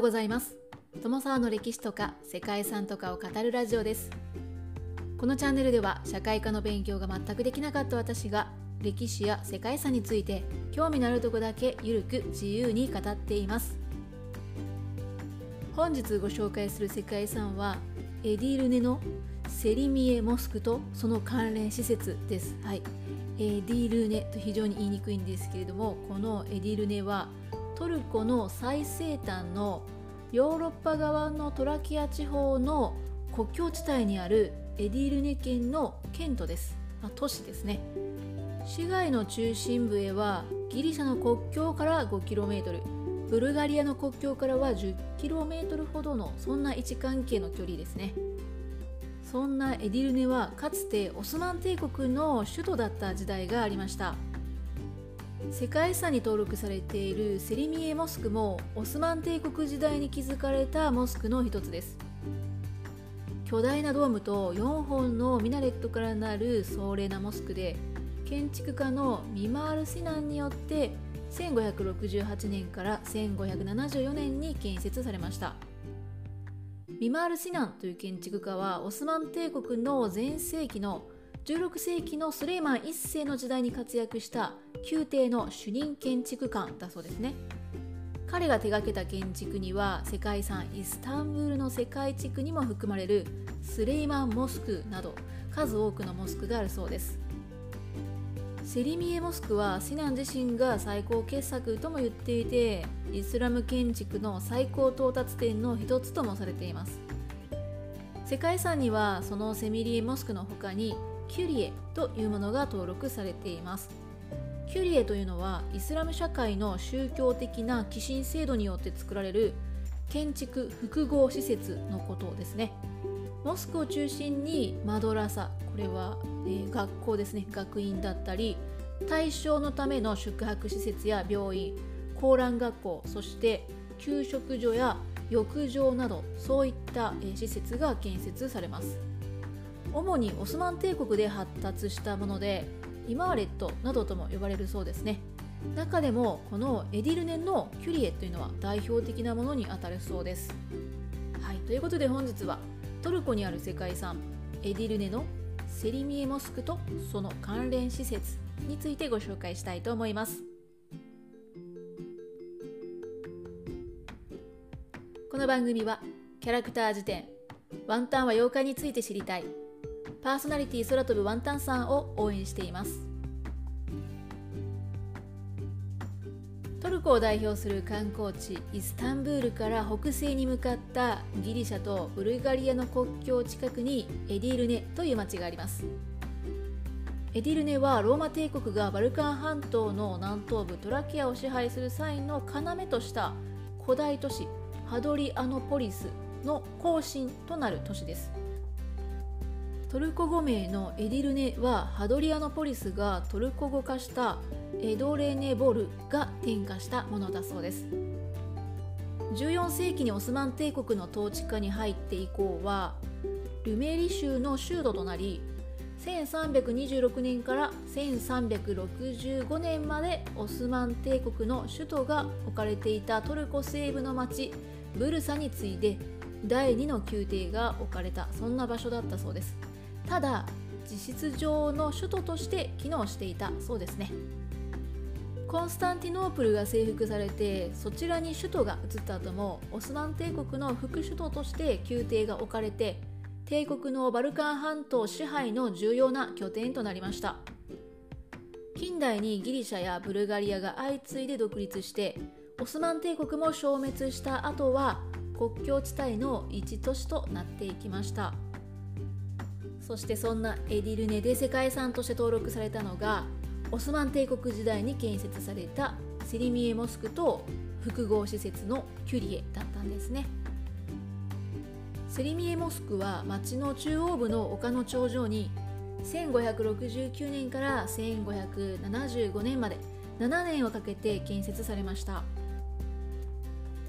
うございます。友沢の歴史とか世界遺産とかを語るラジオです。このチャンネルでは社会科の勉強が全くできなかった私が歴史や世界遺産について興味のあるとこだけゆるく自由に語っています。本日ご紹介する世界遺産はエディルネのセリミエモスクとその関連施設です。はい、エディルネと非常に言いにくいんですけれどもこのエディルネはトルコの最西端のヨーロッパ側のトラキア地方の国境地帯にあるエディルネ県の県都です、まあ、都市ですね。市街の中心部へはギリシャの国境から 5km ブルガリアの国境からは 10km ほどのそんな位置関係の距離ですね。そんなエディルネはかつてオスマン帝国の首都だった時代がありました。世界遺産に登録されているセリミエモスクもオスマン帝国時代に築かれたモスクの一つです。巨大なドームと4本のミナレットからなる壮麗なモスクで建築家のミマール・シナンによって1568年から1574年に建設されました。ミマール・シナンという建築家はオスマン帝国の全盛期の16世紀のスレイマン1世の時代に活躍した宮廷の主任建築官だそうですね。彼が手掛けた建築には世界遺産イスタンブールの世界地区にも含まれるスレイマンモスクなど数多くのモスクがあるそうです。セリミエモスクはシナン自身が最高傑作とも言っていてイスラム建築の最高到達点の一つともされています。世界遺産にはそのセミリエモスクの他にキュリエというものが登録されています。キュリエというのはイスラム社会の宗教的な寄進制度によって作られる建築複合施設のことですね。モスクを中心にマドラサこれは、えー、学校ですね。学院だったり対象のための宿泊施設や病院高蘭学校そして給食所や浴場などそういった、えー、施設が建設されます。主にオスマン帝国で発達したものでイマーレットなどとも呼ばれるそうですね。中でもこのエディルネンのキュリエというのは代表的なものにあたるそうです。はいということで本日はトルコにある世界遺産エディルネのセリミエモスクとその関連施設についてご紹介したいと思います。この番組はキャラクター辞典ワンタンは妖怪について知りたいパーソナリティ空飛ぶワンタンさんを応援しています。トルコを代表する観光地イスタンブールから北西に向かったギリシャとブルガリアの国境近くにエディルネという町があります。エディルネはローマ帝国がバルカン半島の南東部トラキアを支配する際の要とした古代都市ハドリアノポリスの後身となる都市です。トルコ語名のエディルネはハドリアノポリスがトルコ語化したエドレネボルが転化したものだそうです。14世紀にオスマン帝国の統治下に入って以降はルメリ州の州都となり1326年から1365年までオスマン帝国の首都が置かれていたトルコ西部の町ブルサに次いで第2の宮廷が置かれたそんな場所だったそうです。ただ実質上の首都として機能していたそうですね。コンスタンティノープルが征服されてそちらに首都が移った後もオスマン帝国の副首都として宮廷が置かれて帝国のバルカン半島支配の重要な拠点となりました。近代にギリシャやブルガリアが相次いで独立してオスマン帝国も消滅した後は国境地帯の一都市となっていきました。そしてそんなエディルネで世界遺産として登録されたのがオスマン帝国時代に建設されたセリミエモスクと複合施設のキュリエだったんですね。セリミエモスクは町の中央部の丘の頂上に1569年から1575年まで7年をかけて建設されました。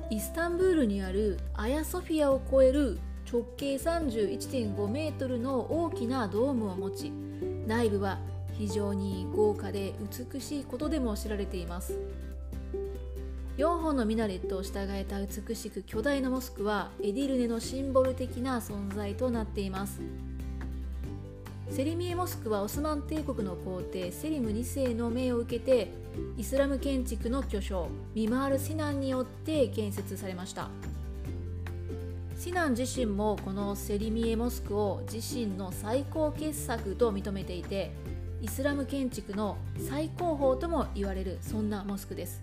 イスタンブールにあるアヤソフィアを超える直径31.5メートルの大きなドームを持ち内部は非常に豪華で美しいことでも知られています。4本のミナレットを従えた美しく巨大なモスクはエディルネのシンボル的な存在となっています。セリミエモスクはオスマン帝国の皇帝セリム2世の命を受けてイスラム建築の巨匠ミマール・シナンによって建設されました。シナン自身もこのセリミエモスクを自身の最高傑作と認めていてイスラム建築の最高峰とも言われるそんなモスクです。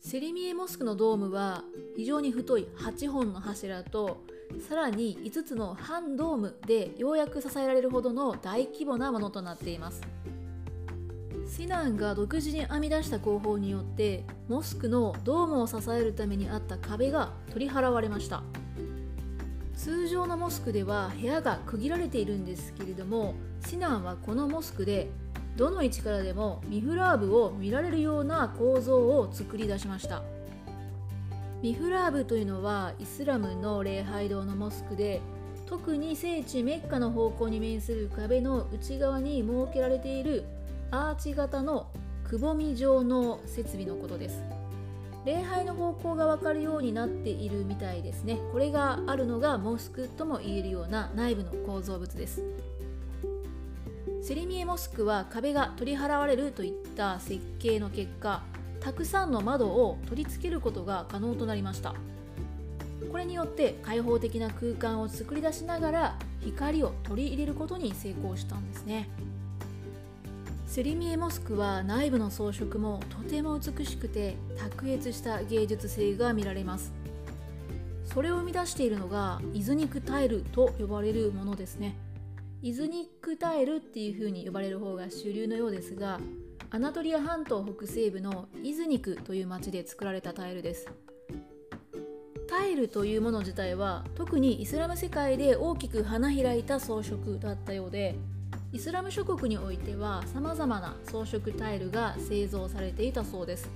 セリミエモスクのドームは非常に太い8本の柱とさらに5つの半ドームでようやく支えられるほどの大規模なものとなっています。シナンが独自に編み出した工法によってモスクのドームを支えるためにあった壁が取り払われました。通常のモスクでは部屋が区切られているんですけれどもシナンはこのモスクでどの位置からでもミフラーブを見られるような構造を作り出しました。ミフラーブというのはイスラムの礼拝堂のモスクで特に聖地メッカの方向に面する壁の内側に設けられているアーチ型のくぼみ状の設備のことです。礼拝の方向が分かるようになっているみたいですね。これがあるのがモスクとも言えるような内部の構造物です。セリミエモスクは壁が取り払われるといった設計の結果たくさんの窓を取り付けることが可能となりました。これによって開放的な空間を作り出しながら光を取り入れることに成功したんですね。セリミエモスクは内部の装飾もとても美しくて卓越した芸術性が見られます。それを生み出しているのがイズニクタイルと呼ばれるものですね。イズニックタイルっていう風に呼ばれる方が主流のようですがアナトリア半島北西部のイズニクという町で作られたタイルです。タイルというもの自体は特にイスラム世界で大きく花開いた装飾だったようでイスラム諸国においてはさまざまな装飾タイルが製造されていたそうです。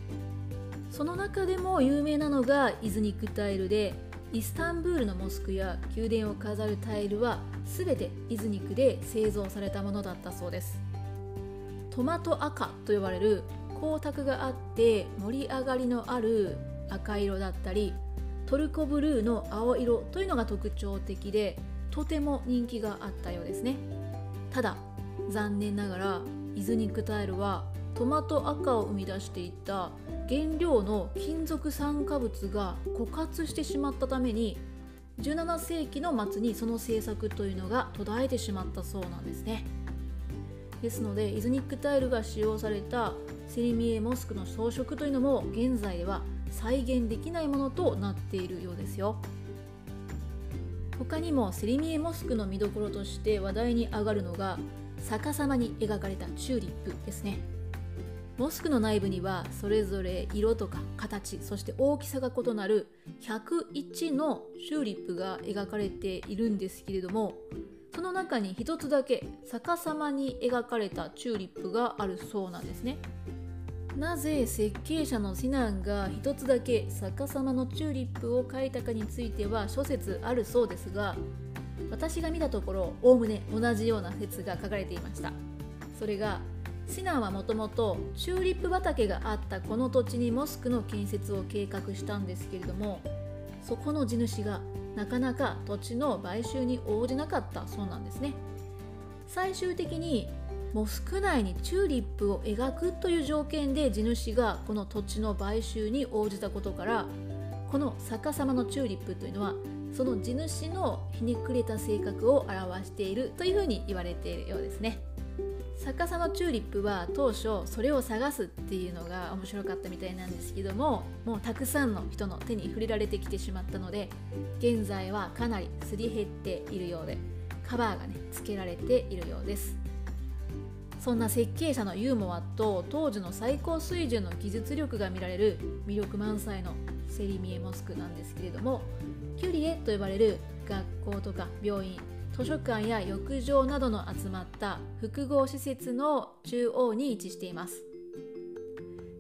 その中でも有名なのがイズニックタイルでイスタンブールのモスクや宮殿を飾るタイルは全てイズニックで製造されたものだったそうです。トマト赤と呼ばれる光沢があって盛り上がりのある赤色だったりトルコブルーの青色というのが特徴的でとても人気があったようですね。ただ残念ながらイズニックタイルはトマト赤を生み出していた原料の金属酸化物が枯渇してしまったために17世紀の末にその政策というのが途絶えてしまったそうなんですね。ですのでイズニックタイルが使用されたセリミエモスクの装飾というのも現在では再現できないものとなっているようですよ。他にもセリミエモスクの見どころとして話題に上がるのが逆さまに描かれたチューリップですね。モスクの内部にはそれぞれ色とか形そして大きさが異なる101のチューリップが描かれているんですけれどもその中に一つだけ逆さまに描かれたチューリップがあるそうなんですね。なぜ設計者のシナンが一つだけ逆さまのチューリップを描いたかについては諸説あるそうですが私が見たところおおむね同じような説が書かれていました。それがシナンはもともとチューリップ畑があったこの土地にモスクの建設を計画したんですけれどもそこの地主がなかなか土地の買収に応じなかったそうなんですね。最終的にモスク内にチューリップを描くという条件で地主がこの土地の買収に応じたことからこの逆さまのチューリップというのはその地主のひねくれた性格を表しているというふうに言われているようですね。逆さのチューリップは当初それを探すっていうのが面白かったみたいなんですけどももうたくさんの人の手に触れられてきてしまったので現在はかなりすり減っているようでカバーがねつけられているようです。そんな設計者のユーモアと当時の最高水準の技術力が見られる魅力満載のセリミエモスクなんですけれどもキュリエと呼ばれる学校とか病院図書館や浴場などの集まった複合施設の中央に位置しています。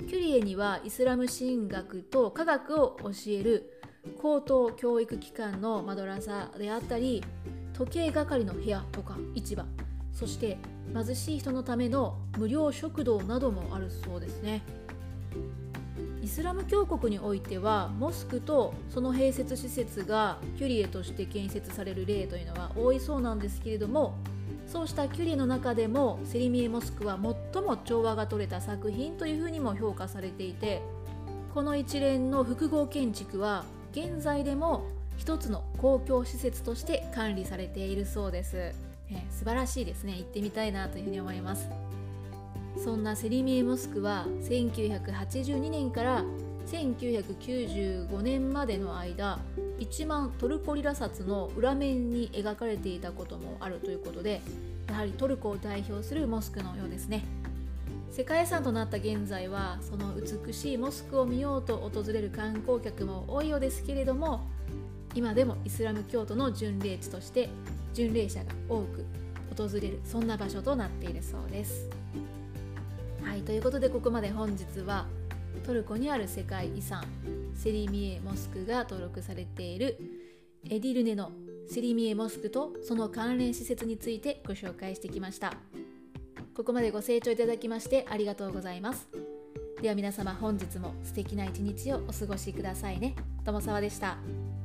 キュリエにはイスラム神学と科学を教える高等教育機関のマドラサであったり時計係の部屋とか市場そして貧しい人のための無料食堂などもあるそうですね。イスラム教国においてはモスクとその併設施設がキュリエとして建設される例というのは多いそうなんですけれどもそうしたキュリエの中でもセリミエモスクは最も調和が取れた作品というふうにも評価されていてこの一連の複合建築は現在でも一つの公共施設として管理されているそうです、え素晴らしいですね。行ってみたいなというふうに思います。そんなセリミエモスクは1982年から1995年までの間1万トルコリラ札の裏面に描かれていたこともあるということでやはりトルコを代表するモスクのようですね。世界遺産となった現在はその美しいモスクを見ようと訪れる観光客も多いようですけれども今でもイスラム教徒の巡礼地として巡礼者が多く訪れるそんな場所となっているそうです。はいということでここまで本日はトルコにある世界遺産セリミエモスクが登録されているエディルネのセリミエモスクとその関連施設についてご紹介してきましたここまでご清聴いただきましてありがとうございますでは皆様本日も素敵な一日をお過ごしくださいね友沢でした。